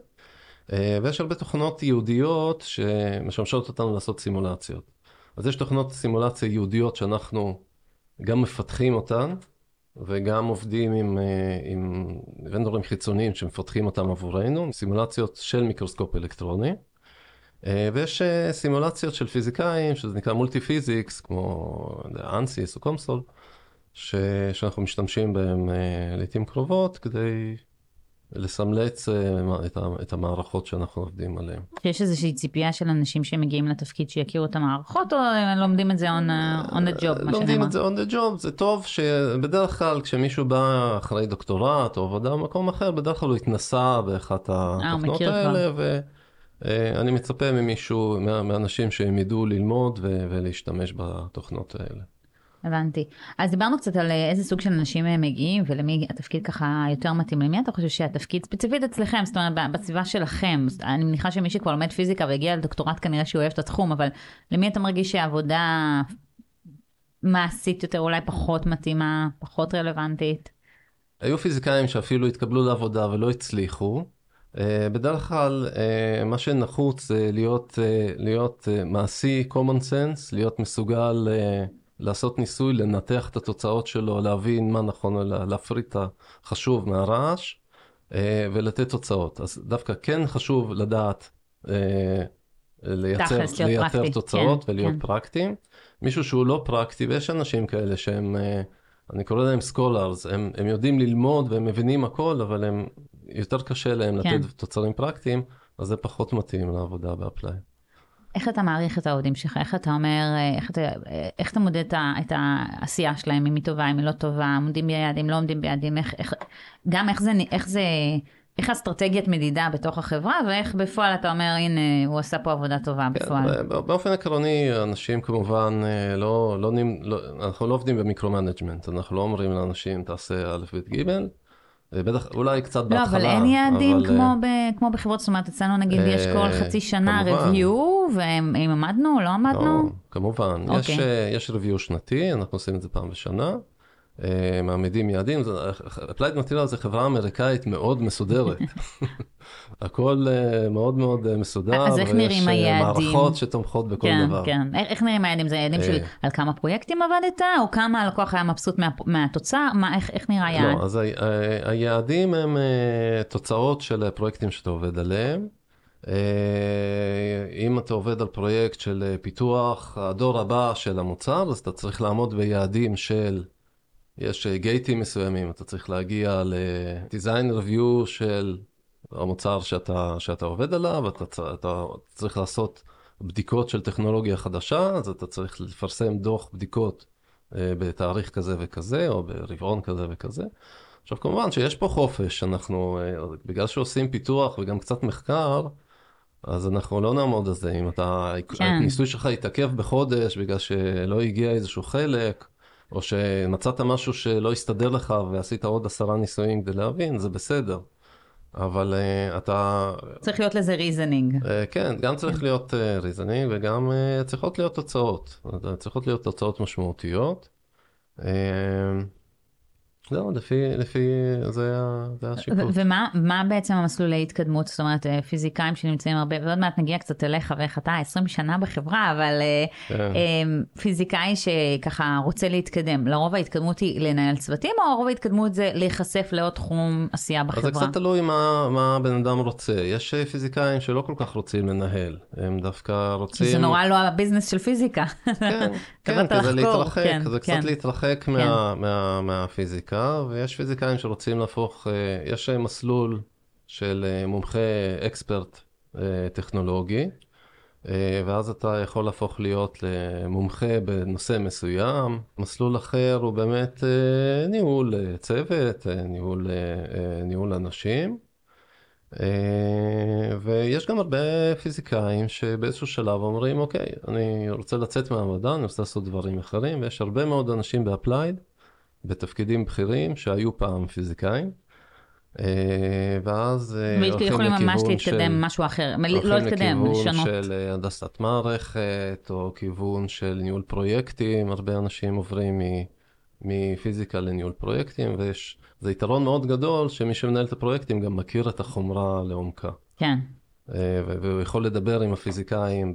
אה, ויש הרבה תוכנות ייעודיות שמשמשות אותנו לעשות סימולציות. אז יש תוכנות סימולציה ייעודיות שאנחנו גם מפתחים אותן, וגם עובדים עם, אה, עם vendor ים חיצוניים שמפתחים אותם עבורנו, סימולציות של מיקרוסקופ אלקטרוני. ויש סימולציות של פיזיקאים, שזה נקרא multiphysics, כמו Ansys או COMSOL, ש... שאנחנו משתמשים בהם אה, לעיתים קרובות כדי לסמלץ מה- את, ה... את המערכות שאנחנו עובדים עליהן. יש איזושהי ציפייה של אנשים שמגיעים לתפקיד שיכירו את המערכות, או הם לומדים את זה on, a- on the job, מה לומדים? את זה on the job, זה טוב שבדרך כלל כשמישהו בא אחרי דוקטורט או עבודה במקום אחר, בדרך כלל הוא התנסה באחת התוכנות מכיר כבר. האלה, ואני מצפה ממישהו, מאנשים שהם ידעו ללמוד ו- ולהשתמש בתוכנות האלה. הבנתי. אז דיברנו קצת על אה, איזה סוג של אנשים הם מגיעים ולמי התפקיד ככה יותר מתאים. למי אתה חושב שהתפקיד ספציפית אצלכם, זאת אומרת בסביבה שלכם, אני מניחה שמי שכבר לומד פיזיקה והגיע לדוקטורט כנראה שהוא אוהב את התחום, אבל למי אתה מרגיש שהעבודה מעשית יותר אולי פחות מתאימה, פחות רלוונטית? היו פיזיקאים שאפילו התקבלו לעבודה ולא הצליחו. אה, בדרך כלל אה, מה שנחוץ זה להיות, אה, להיות אה, מעשי, common sense, להיות מסוגל אה, לעשות ניסוי, לנתח את התוצאות שלו, להבין מה נכון, לה- להפריד את החשוב מהרעש אה, ולתת תוצאות. אז דווקא כן חשוב לדעת אה, לייצר, להיות לייצר פרקטי, תוצאות כן, ולהיות כן. פרקטיים. מישהו שהוא לא פרקטי, ויש אנשים כאלה שהם... אה, אני קורא להם scholars, הם, הם יודעים ללמוד והם מבינים הכל, אבל הם, יותר קשה להם כן. לתת תוצרים פרקטיים, אז זה פחות מתאים לעבודה ב Applied. איך אתה מעריך את העובדים שלך? איך אתה אומר, אה, איך אתה, אה, איך אתה מודד את, ה- את העשייה שלהם, אם היא טובה, אם היא לא טובה, עומדים ביעדים, לא עומדים ביעדים, איך, איך, גם איך זה, איך זה, איך אסטרטגיית מדידה בתוך החברה, ואיך בפועל אתה אומר, הנה, הוא עשה פה עבודה טובה בפועל. כן, באופן עקרוני, אנשים כמובן אה, לא, לא, לא, אנחנו לא עובדים ב micro-management, אנחנו לא אומרים לאנשים תעשה א', ב', ג', בטח, אולי קצת לא, בהתחלה. אבל אין יעדים אבל, כמו, אה, ב, כמו בחברות, זאת אומרת, אצלנו נגיד יש אה, כל חצי שנה review, ואם עמדנו, לא עמדנו. לא, כמובן. יש, אוקיי. אה, יש review שנתי, אנחנו עושים את זה פעם בשנה. אה, מעמידים יעדים. Applied Material זה חברה אמריקאית מאוד מסודרת. הכל אה, מאוד מאוד אה, מסודר. אז איך נראים היעדים? ויש מערכות שתומכות בכל כן, דבר. כן. איך, איך נראים היעדים? זה יעדים של על כמה פרויקטים עבדת, או כמה הלקוח היה מבסוט מה, מהתוצר? מה, איך, איך נראה היעד? לא, אז היעדים הם תוצאות של פרויקטים שאתה עובד עליהם. אם אתה עובד על פרויקט של פיתוח הדור הבא של המוצר, אז אתה צריך לעמוד ביעדים של יש גייטים מסוימים, אתה צריך להגיע ל-design review של המוצר שאתה, שאתה עובד עליו, אתה, אתה צריך לעשות בדיקות של טכנולוגיה חדשה, אז אתה צריך לפרסם דוח בדיקות אה, בתאריך כזה וכזה, או ברבעון כזה וכזה. עכשיו כמובן שיש פה חופש, אנחנו, אה, בגלל שעושים פיתוח וגם קצת מחקר, אז אנחנו לא נעמוד על זה. אם אתה, כן. הניסוי שלך יתעכב בחודש בגלל שלא הגיע איזשהו חלק, או שמצאת משהו שלא הסתדר לך ועשית עוד עשרה ניסויים כדי להבין, זה בסדר. אבל uh, אתה... צריך להיות לזה ריזנינג. Uh, כן, גם צריך כן. להיות reasoning אה, וגם אה, צריכות להיות תוצאות. צריכות להיות תוצאות משמעותיות. אה, זהו, לפי, לפי, זה, זה השיקול. ומה בעצם המסלולי התקדמות? זאת אומרת, אה, פיזיקאים שנמצאים הרבה, ועוד מעט נגיע קצת אליך ואיך אתה 20 שנה בחברה, אבל אה, כן. אה, פיזיקאי שככה רוצה להתקדם, לרוב ההתקדמות היא לנהל צוותים, או הרוב ההתקדמות זה להיחשף לעוד תחום עשייה בחברה? אז זה קצת תלוי מה, מה הבן אדם רוצה. יש פיזיקאים שלא כל כך רוצים לנהל, הם דווקא רוצים... זה נורא לא הביזנס של פיזיקה. כן, כן, כזה להתרחק, כן, זה כן. קצת להתרחק כן. מהפיזיקה. ויש פיזיקאים שרוצים להפוך, אה, יש מסלול של אה, מומחה אקספרט אה, טכנולוגי, ואז אתה יכול להפוך להיות למומחה בנושא מסוים. מסלול אחר הוא באמת ניהול צוות, ניהול, ניהול אנשים. ויש גם הרבה פיזיקאים שבאיזשהו שלב אומרים, אוקיי, אני רוצה לצאת מהמדע, אני רוצה לעשות דברים אחרים, ויש הרבה מאוד אנשים ב Applied בתפקידים בכירים שהיו פעם פיזיקאים. אה, ואז אה, הולכים לכיוון של... ממש להתקדם משהו אחר, לא להתקדם, לשנות. הולכים לכיוון של אה, הנדסת מערכת, או כיוון של ניהול פרויקטים, הרבה אנשים עוברים מפיזיקה לניהול פרויקטים, ויש, זה יתרון מאוד גדול שמי שמנהל את הפרויקטים גם מכיר את החומרה לעומקה. כן. והוא יכול לדבר עם הפיזיקאים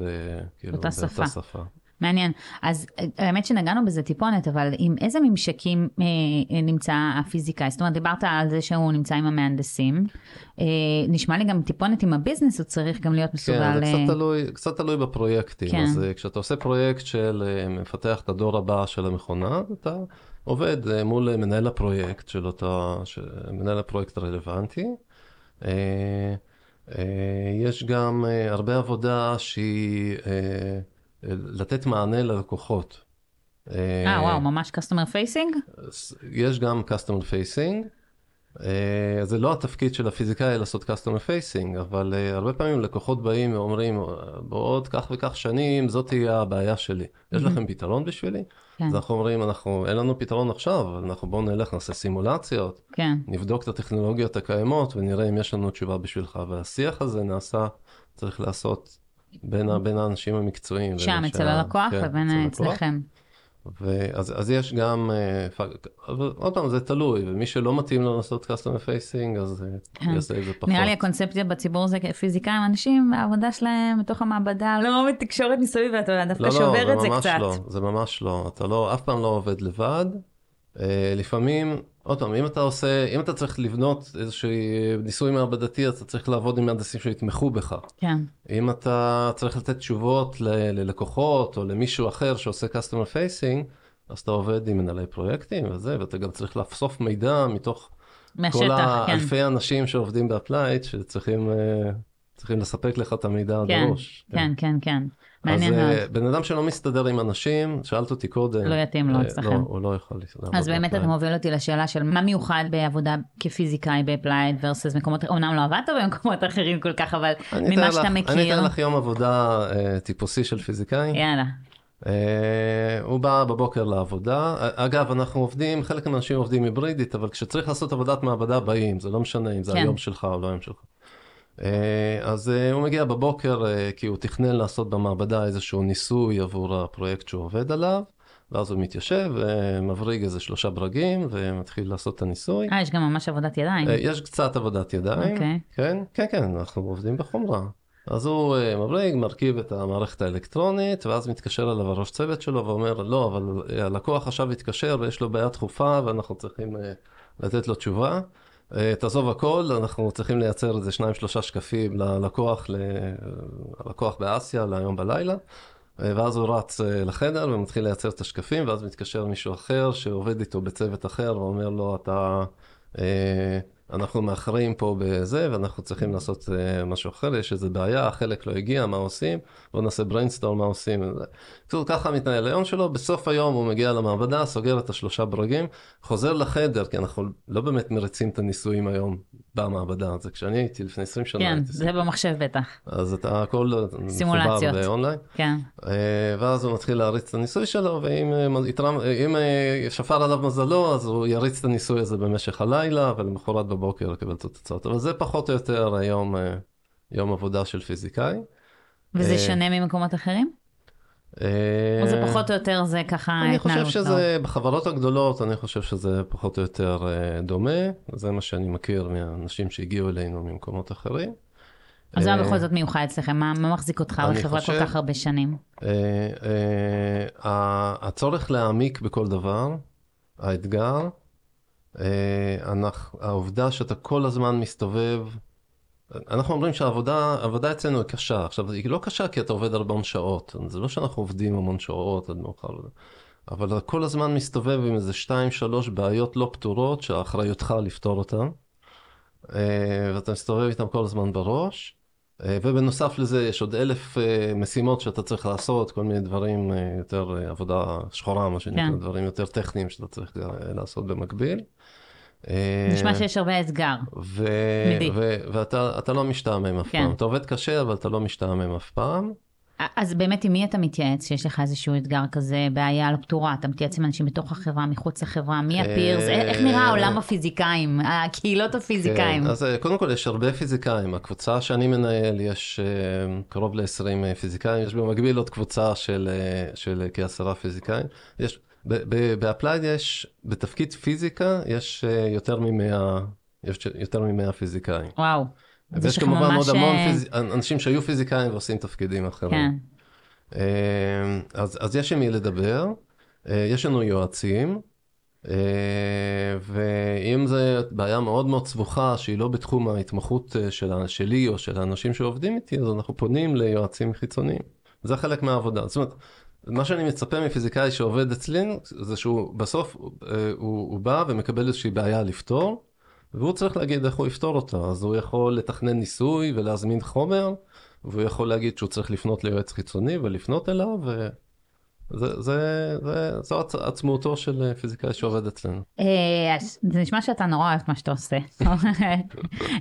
כאילו, באותה שפה. מעניין. אז האמת שנגענו בזה טיפונת, אבל עם איזה ממשקים אה, אה, נמצא הפיזיקאי? זאת אומרת, דיברת על זה שהוא נמצא עם המהנדסים. אה, נשמע לי גם טיפונת עם הביזנס, הוא צריך גם להיות מסוגל... כן, זה קצת אה, תלוי, קצת תלוי בפרויקטים. כן. אז אה, כשאתה עושה פרויקט של אה, מפתח את הדור הבא של המכונה, אתה עובד אה, מול מנהל הפרויקט של אותה, של מנהל הפרויקט הרלוונטי. אה, אה, יש גם אה, הרבה עבודה שהיא... אה, לתת מענה ללקוחות. אה, וואו, ממש customer facing? יש גם customer facing. אה, זה לא התפקיד של הפיזיקאי לעשות customer facing, אבל uh, הרבה פעמים לקוחות באים ואומרים, בעוד כך וכך שנים, זאת תהיה הבעיה שלי. יש לכם פתרון בשבילי? כן. אז אנחנו אומרים, אנחנו, אין לנו פתרון עכשיו, אנחנו בואו נלך, נעשה סימולציות, כן. נבדוק את הטכנולוגיות הקיימות ונראה אם יש לנו תשובה בשבילך. והשיח הזה נעשה, צריך לעשות בין, בין האנשים המקצועיים. שם, אצל הלקוח כן, לבין אצלכם. ואז, אז יש גם, אה, אבל עוד פעם, זה תלוי, ומי שלא מתאים לו לעשות customer facing, אז אה, כן. יעשה את זה פחות. נראה לי הקונספציה בציבור זה פיזיקאים, אנשים, העבודה שלהם בתוך המעבדה, לא בתקשורת מסביב, ואתה דווקא לא, לא שובר לא, את זה קצת. לא, זה ממש לא, אתה לא, אף פעם לא עובד לבד. אה, לפעמים עוד פעם, אם אתה עושה, אם אתה צריך לבנות איזשהו ניסוי מעבדתי, אז אתה צריך לעבוד עם מהנדסים שיתמכו בך. כן. אם אתה צריך לתת תשובות ללקוחות או למישהו אחר שעושה customer facing, אז אתה עובד עם מנהלי פרויקטים וזה, ואתה גם צריך לחשוף מידע מתוך מהשטח, כל האלפי כן. אנשים שעובדים ב Applied, שצריכים אה, לספק לך את המידע כן, הדרוש. כן, כן, כן. כן. מעניין מאוד. אז בן אדם שלא מסתדר עם אנשים, שאלת אותי קודם. לא יתאים לו אצלכם. לא, הוא לא יכול לעבוד. אז באמת אתה מוביל אותי לשאלה של מה מיוחד בעבודה כפיזיקאי ב Applied versus מקומות, אומנם לא עבדת במקומות אחרים כל כך, אבל ממה שאתה מכיר. אני אתן לך יום עבודה טיפוסי של פיזיקאי. יאללה. אה, הוא בא בבוקר לעבודה, אגב אנחנו עובדים, חלק מהאנשים עובדים היברידית, אבל כשצריך לעשות עבודת מעבדה באים, זה לא משנה אם זה כן. היום שלך או לא היום שלך. אה, אז אה, הוא מגיע בבוקר אה, כי הוא תכנן לעשות במעבדה איזשהו ניסוי עבור הפרויקט שהוא עובד עליו, ואז הוא מתיישב ומבריג איזה שלושה ברגים ומתחיל לעשות את הניסוי. אה, יש גם ממש עבודת ידיים. יש קצת עבודת ידיים, אוקיי. כן, כן, כן, אנחנו עובדים בחומרה. אז הוא מבריג, מרכיב את המערכת האלקטרונית, ואז מתקשר אליו הראש צוות שלו ואומר, לא, אבל הלקוח עכשיו התקשר ויש לו בעיה דחופה ואנחנו צריכים לתת לו תשובה. אה, תעזוב הכל, אנחנו צריכים לייצר איזה שניים שלושה שקפים ללקוח, ללקוח באסיה להיום בלילה. אה, ואז הוא רץ אה, לחדר ומתחיל לייצר את השקפים, ואז מתקשר מישהו אחר שעובד איתו בצוות אחר ואומר לו, אתה... אה, אנחנו מאחרים פה בזה, ואנחנו צריכים לעשות uh, משהו אחר, יש איזו בעיה, החלק לא הגיע, מה עושים? בואו נעשה brainstorm, מה עושים? בקיצור, ככה מתנהל היום שלו, בסוף היום הוא מגיע למעבדה, סוגר את השלושה ברגים, חוזר לחדר, כי אנחנו לא באמת מריצים את הניסויים היום במעבדה, זה כשאני הייתי לפני 20 שנה. כן, הייתי זה במחשב בטח. אז אתה הכל סימולציות. מחובר באונליין. כן. אה, ואז הוא מתחיל להריץ את הניסוי שלו, ואם אה, יתרם, אה, שפר עליו מזלו, אז הוא יריץ את הניסוי הזה במשך הלילה, ולמחרת בבוקר לקבל את התוצאות. אבל זה פחות או יותר היום, יום עבודה של פיזיקאי. וזה שונה ממקומות אחרים? או זה פחות או יותר זה ככה אני חושב שזה, בחברות הגדולות, אני חושב שזה פחות או יותר דומה. זה מה שאני מכיר מהאנשים שהגיעו אלינו ממקומות אחרים. אז מה בכל זאת מיוחד אצלכם? מה, מה מחזיק אותך בחברה כל כך הרבה שנים? אה, אה, הצורך להעמיק בכל דבר, האתגר, אה, העובדה שאתה כל הזמן מסתובב, אנחנו אומרים שהעבודה אצלנו היא קשה. עכשיו, היא לא קשה כי אתה עובד המון שעות. זה לא שאנחנו עובדים המון שעות עד מאוחר. אבל אתה כל הזמן מסתובב עם איזה שתיים, שלוש בעיות לא פתורות, שאחריותך לפתור אותן. ואתה מסתובב איתן כל הזמן בראש. אה, ובנוסף לזה יש עוד אלף אה, משימות שאתה צריך לעשות, כל מיני דברים אה, יותר עבודה שחורה, מה שנקרא, כן. דברים יותר טכניים שאתה צריך לעשות במקביל. נשמע שיש הרבה אתגר. ואתה לא משתעמם אף כן. פעם. אתה עובד קשה, אבל אתה לא משתעמם אף פעם. אז באמת עם מי אתה מתייעץ שיש לך איזשהו אתגר כזה, בעיה לא פתורה? אתה מתייעץ עם אנשים בתוך החברה, מחוץ לחברה, מי ה peers? אה, איך נראה עולם הפיזיקאים, הקהילות הפיזיקאים? כן, אז אה, קודם כל יש הרבה פיזיקאים. הקבוצה שאני מנהל, יש אה, קרוב ל-20 פיזיקאים, יש במקביל עוד קבוצה של כעשרה פיזיקאים. יש, ב-Applied יש, בתפקיד פיזיקה, יש יותר ממאה, יש יותר ממאה פיזיקאים. וואו. ויש כמובן עוד המון אה, פיז... אנשים שהיו פיזיקאים ועושים תפקידים אחרים. כן. אה, אז, אז יש עם מי לדבר, אה, יש לנו יועצים, ואם זו בעיה מאוד מאוד סבוכה שהיא לא בתחום ההתמחות של, שלי או של האנשים שעובדים איתי, אז אנחנו פונים ליועצים חיצוניים. זה חלק מהעבודה. זאת אומרת, מה שאני מצפה מפיזיקאי שעובד אצלנו, זה שהוא בסוף, הוא, הוא בא ומקבל איזושהי בעיה לפתור, והוא צריך להגיד איך הוא יפתור אותה. אז הוא יכול לתכנן ניסוי ולהזמין חומר, והוא יכול להגיד שהוא צריך לפנות ליועץ חיצוני ולפנות אליו, ו... זה, זה, זה, זו עצמאותו של פיזיקאי שעובד אצלנו. אה, זה נשמע שאתה נורא אוהב מה שאתה עושה.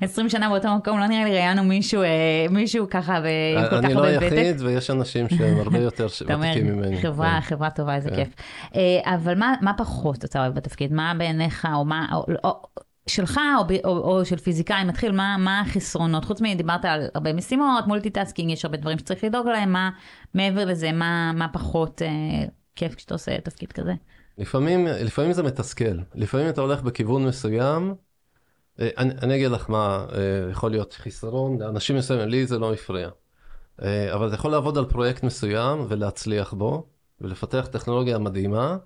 20 שנה באותו מקום, לא נראה לי ראיינו מישהו, אה, מישהו ככה עם כל כך הרבה ותק. אני לא יחיד ויש אנשים שהם הרבה יותר ותיקים ממני. חברה, כן. חברה טובה, איזה כן. כיף. אה, אבל מה פחות אתה אוהב בתפקיד? מה בעיניך, או מה, שלך או, או, או של פיזיקאי מתחיל, מה, מה החסרונות? חוץ מדיברת על הרבה משימות, multitasking, יש הרבה דברים שצריך לדאוג להם, מה מעבר לזה, מה, מה פחות אה, כיף כשאתה עושה תפקיד כזה? לפעמים, לפעמים זה מתסכל, לפעמים אתה הולך בכיוון מסוים, אה, אני, אני אגיד לך מה אה, יכול להיות חיסרון, לאנשים מסוימים, לי זה לא הפריע, אה, אבל אתה יכול לעבוד על פרויקט מסוים ולהצליח בו, ולפתח טכנולוגיה מדהימה,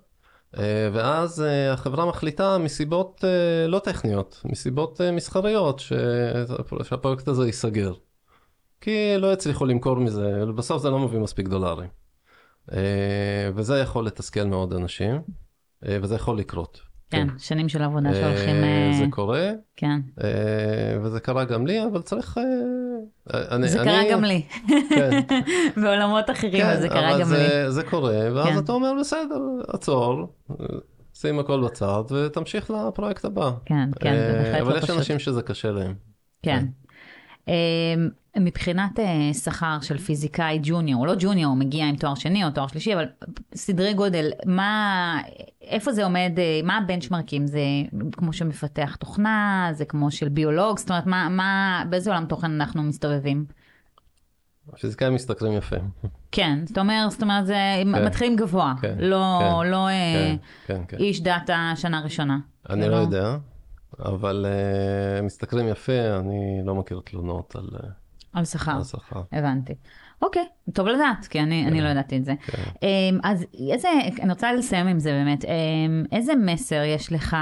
ואז אה, החברה מחליטה מסיבות אה, לא טכניות, מסיבות מסחריות, שהפרויקט הזה ייסגר. כי לא הצליחו למכור מזה, בסוף זה לא מביא מספיק דולרים. וזה יכול לתסכל מאוד אנשים, וזה יכול לקרות. כן, כן, שנים של עבודה שהולכים... זה קורה. כן. וזה קרה גם לי, אבל צריך אני, זה אני... קרה גם לי. כן. בעולמות אחרים, כן, זה קרה גם זה, לי. זה קורה, ואז כן. אתה אומר, בסדר, עצור, שים הכל בצד ותמשיך לפרויקט הבא. כן, כן, זה בהחלט לא פשוט. אבל יש אנשים שזה קשה להם. כן. כן. מבחינת אה, שכר של פיזיקאי ג'וניור, או לא ג'וניור, מגיע עם תואר שני או תואר שלישי, אבל סדרי גודל, מה, איפה זה עומד, אה, מה הבנצ'מרקים? זה כמו שמפתח תוכנה, זה כמו של ביולוג, זאת אומרת, מה, מה, באיזה עולם תוכן אנחנו מסתובבים? הפיזיקאים משתכרים יפה. כן, זאת אומרת, זאת אומרת, זה כן. מתחילים גבוה, כן, לא, כן, לא אה, כן, כן, כן. איש דאטה שנה ראשונה. אני זה לא יודע, אבל אה, הם משתכרים יפה, אני לא מכיר תלונות על אה, על שכר, על שכר. הבנתי. אוקיי, טוב לדעת, כי אני, אני לא ידעתי את זה. כן. אמ, אז איזה, אני רוצה לסיים עם זה באמת, אמ, איזה מסר יש לך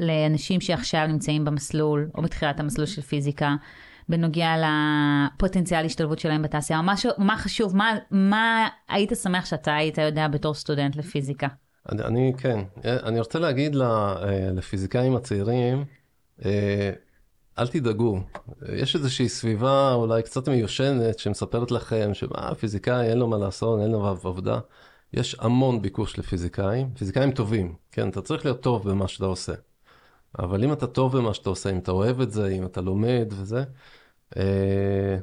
לאנשים שעכשיו נמצאים במסלול, או בתחילת המסלול של פיזיקה, בנוגע לפוטנציאל השתלבות שלהם בתעשייה, או משהו, מה חשוב, מה, מה היית שמח שאתה היית יודע בתור סטודנט לפיזיקה? אני, אני כן, אני רוצה להגיד אה, לפיזיקאים הצעירים, אה, אל תדאגו, יש איזושהי סביבה אולי קצת מיושנת שמספרת לכם שמה, פיזיקאי אין לו מה לעשות, אין לו עבודה. יש המון ביקוש לפיזיקאים, פיזיקאים טובים, כן, אתה צריך להיות טוב במה שאתה עושה. אבל אם אתה טוב במה שאתה עושה, אם אתה אוהב את זה, אם אתה לומד וזה, אה,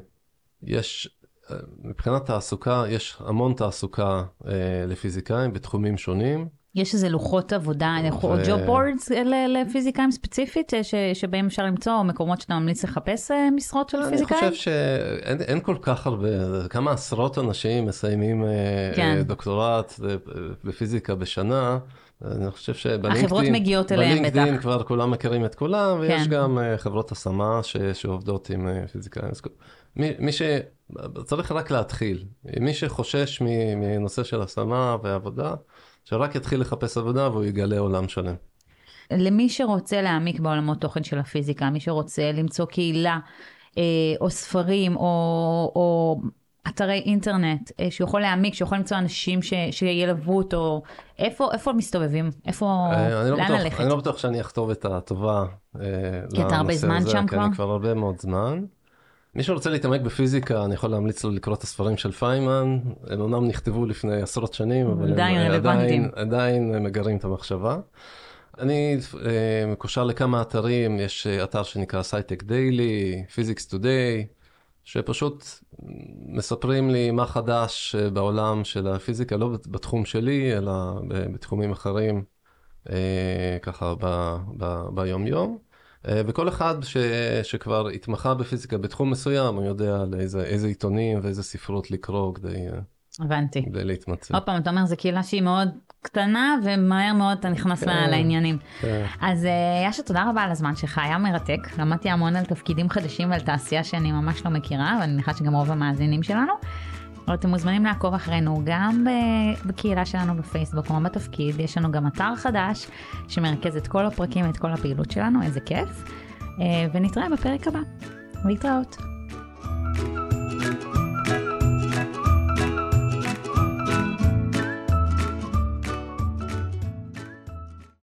יש, אה, מבחינת תעסוקה, יש המון תעסוקה אה, לפיזיקאים בתחומים שונים. יש איזה לוחות עבודה, או ו- ג'וב בורדס לפיזיקאים ספציפית, אה, ש- שבהם אפשר למצוא, או מקומות שאתה ממליץ לחפש אה, משרות של אני פיזיקאים? חושב שאין אין כל כך הרבה, כמה עשרות אנשים מסיימים אה, כן. דוקטורט בפיזיקה בשנה. אני חושב שבלינקדאין, החברות מגיעות אליהם בלינקדאין בטח. כבר כולם מכירים את כולם, ויש כן. גם חברות השמה ש, שעובדות עם פיזיקאים. מי, מי ש... צריך רק להתחיל. מי שחושש מנושא של השמה ועבודה, שרק יתחיל לחפש עבודה והוא יגלה עולם שלם. למי שרוצה להעמיק בעולמות תוכן של הפיזיקה, מי שרוצה למצוא קהילה, אה, או ספרים, או, או אתרי אינטרנט, אה, שהוא יכול להעמיק, שהוא יכול למצוא אנשים ש, שילוו אותו, איפה, איפה מסתובבים? איפה, אה, אני לא לאן בטוח- ללכת? אני לא בטוח שאני אכתוב את הטובה אה, כי אתה הרבה לנושא זמן הזה, שם כי כבר? אני כבר הרבה מאוד זמן. מי שרוצה להתעמק בפיזיקה, אני יכול להמליץ לו לקרוא את הספרים של פיימן. הם אומנם נכתבו לפני עשרות שנים, אבל הם עדיין רלוונטיים. עדיין, עדיין מגרים את המחשבה. אני אה, מקושר לכמה אתרים, יש אה, אתר שנקרא SciTechDaily, Physics Today, שפשוט מספרים לי מה חדש אה, בעולם של הפיזיקה, לא בתחום שלי, אלא בתחומים אחרים, אה, ככה ביום-יום. אה, וכל אחד ש, שכבר התמחה בפיזיקה בתחום מסוים, הוא יודע לאיזה איזה עיתונים ואיזה ספרות לקרוא כדי, אה, הבנתי. כדי להתמצא. עוד פעם, אתה אומר, זו קהילה שהיא מאוד קטנה, ומהר מאוד אתה נכנס כן. לה- לעניינים. כן. אז אה, יאשה, תודה רבה על הזמן שלך, היה מרתק. למדתי המון על תפקידים חדשים ועל תעשייה שאני ממש לא מכירה, ואני מניחה שגם רוב המאזינים שלנו. אבל אתם מוזמנים לעקוב אחרינו גם בקהילה שלנו בפייסבוק, כמו בתפקיד, יש לנו גם אתר חדש שמרכז את כל הפרקים ואת כל הפעילות שלנו, איזה כיף. אה, ונתראה בפרק הבא. להתראות.